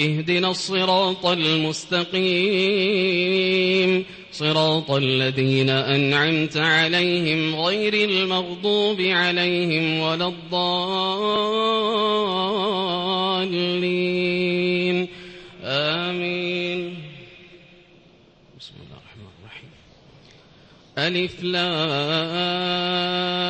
اهدنا الصراط المستقيم. صراط الذين أنعمت عليهم غير المغضوب عليهم ولا الضالين. آمين. بسم الله الرحمن الرحيم. ألف لام.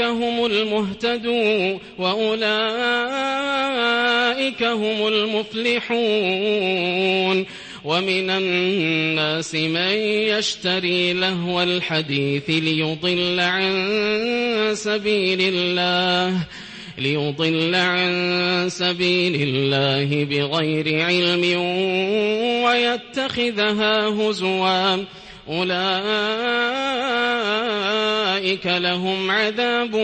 هم المهتدون وأولئك هم المفلحون ومن الناس من يشتري لهو الحديث ليضل عن سبيل الله ليضل عن سبيل الله بغير علم ويتخذها هزوا أولئك لهم عذاب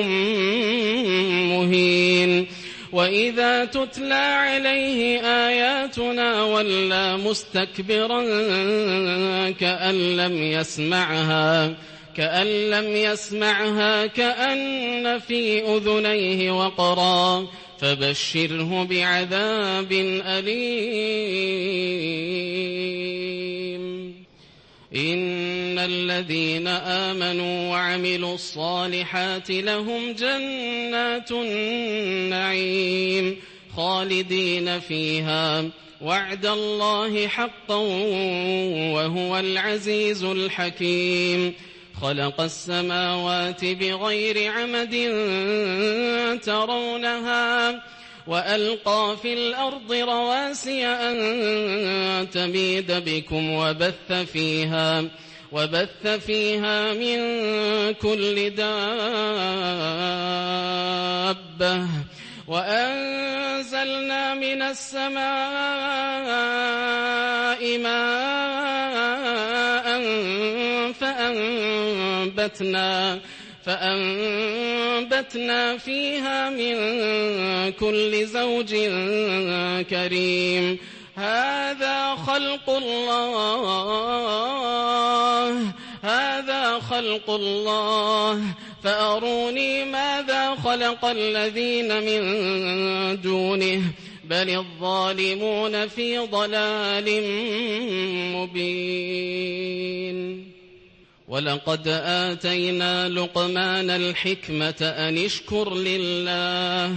مهين وإذا تتلى عليه آياتنا ولى مستكبرا كأن لم يسمعها كأن لم يسمعها كأن في أذنيه وقرا فبشره بعذاب أليم الذين آمنوا وعملوا الصالحات لهم جنات النعيم خالدين فيها وعد الله حقا وهو العزيز الحكيم خلق السماوات بغير عمد ترونها وألقى في الأرض رواسي أن تميد بكم وبث فيها وبث فيها من كل دابة وأنزلنا من السماء ماء فأنبتنا فأنبتنا فيها من كل زوج كريم هذا خلق الله هذا خلق الله. فأروني ماذا خلق الذين من دونه بل الظالمون في ضلال مبين. ولقد آتينا لقمان الحكمة أن اشكر لله.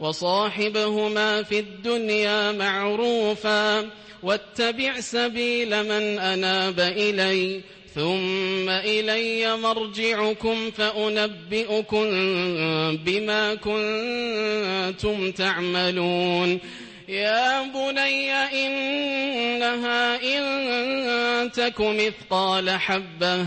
وصاحبهما في الدنيا معروفا واتبع سبيل من أناب إلي ثم إلي مرجعكم فأنبئكم بما كنتم تعملون. يا بني إنها إن تك مثقال حبة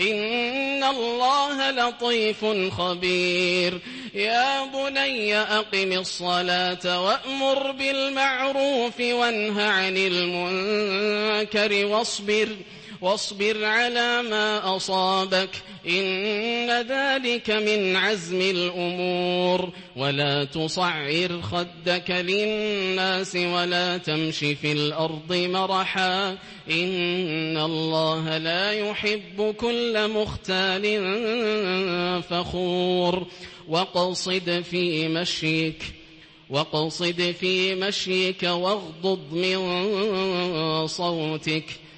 إن الله لطيف خبير. يا بني أقم الصلاة وأمر بالمعروف وانه عن المنكر واصبر. واصبر على ما أصابك إن ذلك من عزم الأمور. ولا تصعر خدك للناس ولا تمش في الأرض مرحا. إن الله لا يحب كل مختال فخور. وقصد في مشيك وقصد في مشيك واغضض من صوتك.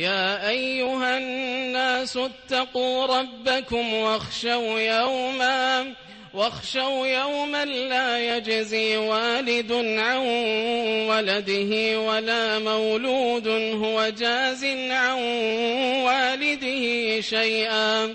يا أيها الناس اتقوا ربكم واخشوا يوماً واخشوا يوما لا يجزي والد عن ولده ولا مولود هو جاز عن والده شيئا.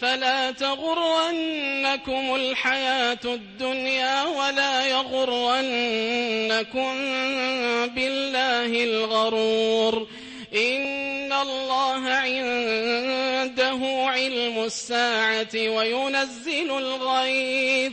فلا تغرنكم الحياة الدنيا ولا يغرنكم بالله الغرور. إن الله عنده علم الساعة وينزل الغيث.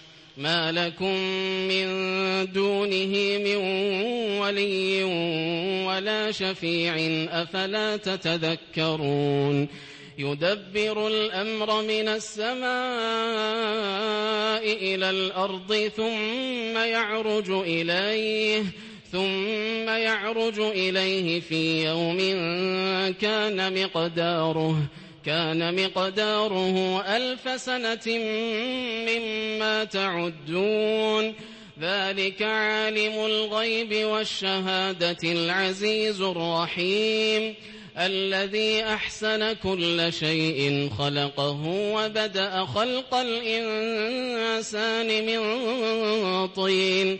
ما لكم من دونه من ولي ولا شفيع أفلا تتذكرون يدبر الأمر من السماء إلى الأرض ثم يعرج إليه ثم يعرج إليه في يوم كان مقداره كان مقداره ألف سنة مما تعدون. ذلك عالم الغيب والشهادة العزيز الرحيم. الذي أحسن كل شيء خلقه وبدأ خلق الإنسان من طين.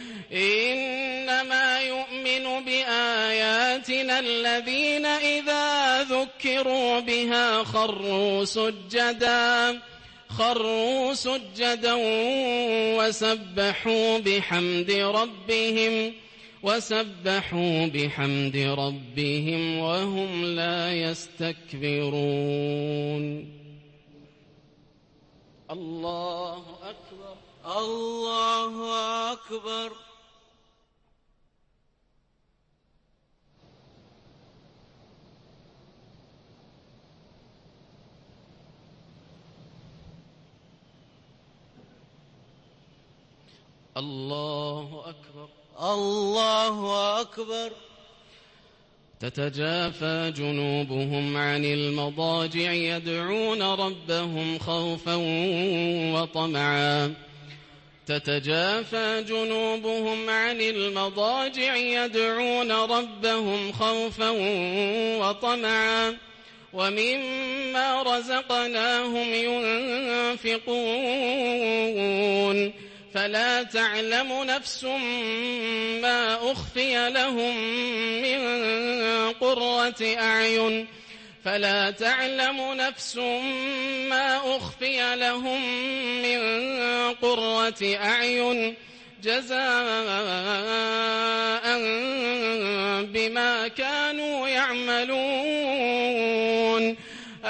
إنما يؤمن بآياتنا الذين إذا ذكروا بها خروا سجداً خروا سجدا وسبحوا بحمد ربهم وسبحوا بحمد ربهم وهم لا يستكبرون. الله أكبر. الله أكبر. الله أكبر. الله أكبر. تتجافى جنوبهم عن المضاجع يدعون ربهم خوفا وطمعا. تتجافى جنوبهم عن المضاجع يدعون ربهم خوفا وطمعا. ومما رزقناهم ينفقون. فلا تعلم نفس ما أخفي لهم من قرة أعين. فلا تعلم نفس ما أخفي لهم من قرة أعين. جزاء بما كانوا يعملون.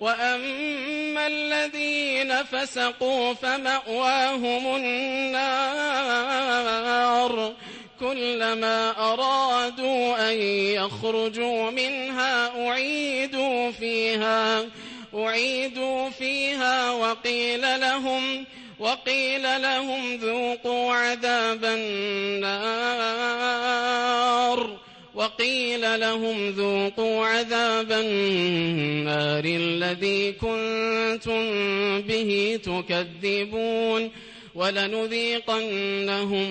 وأما الذين فسقوا فمأواهم النار كلما أرادوا أن يخرجوا منها أعيدوا فيها أعيدوا فيها وقيل لهم وقيل لهم ذوقوا عذاب النار وقيل لهم ذوقوا عذاب النار الذي كنتم به تكذبون ولنذيقنهم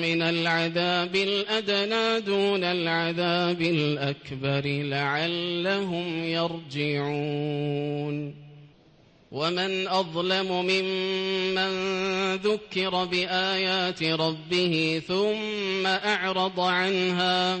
من العذاب الأدنى دون العذاب الأكبر لعلهم يرجعون ومن أظلم ممن ذكر بآيات ربه ثم أعرض عنها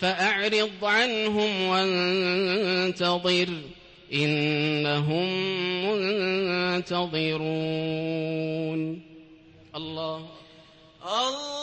فأعرض عنهم وانتظر إنهم منتظرون. الله. الله.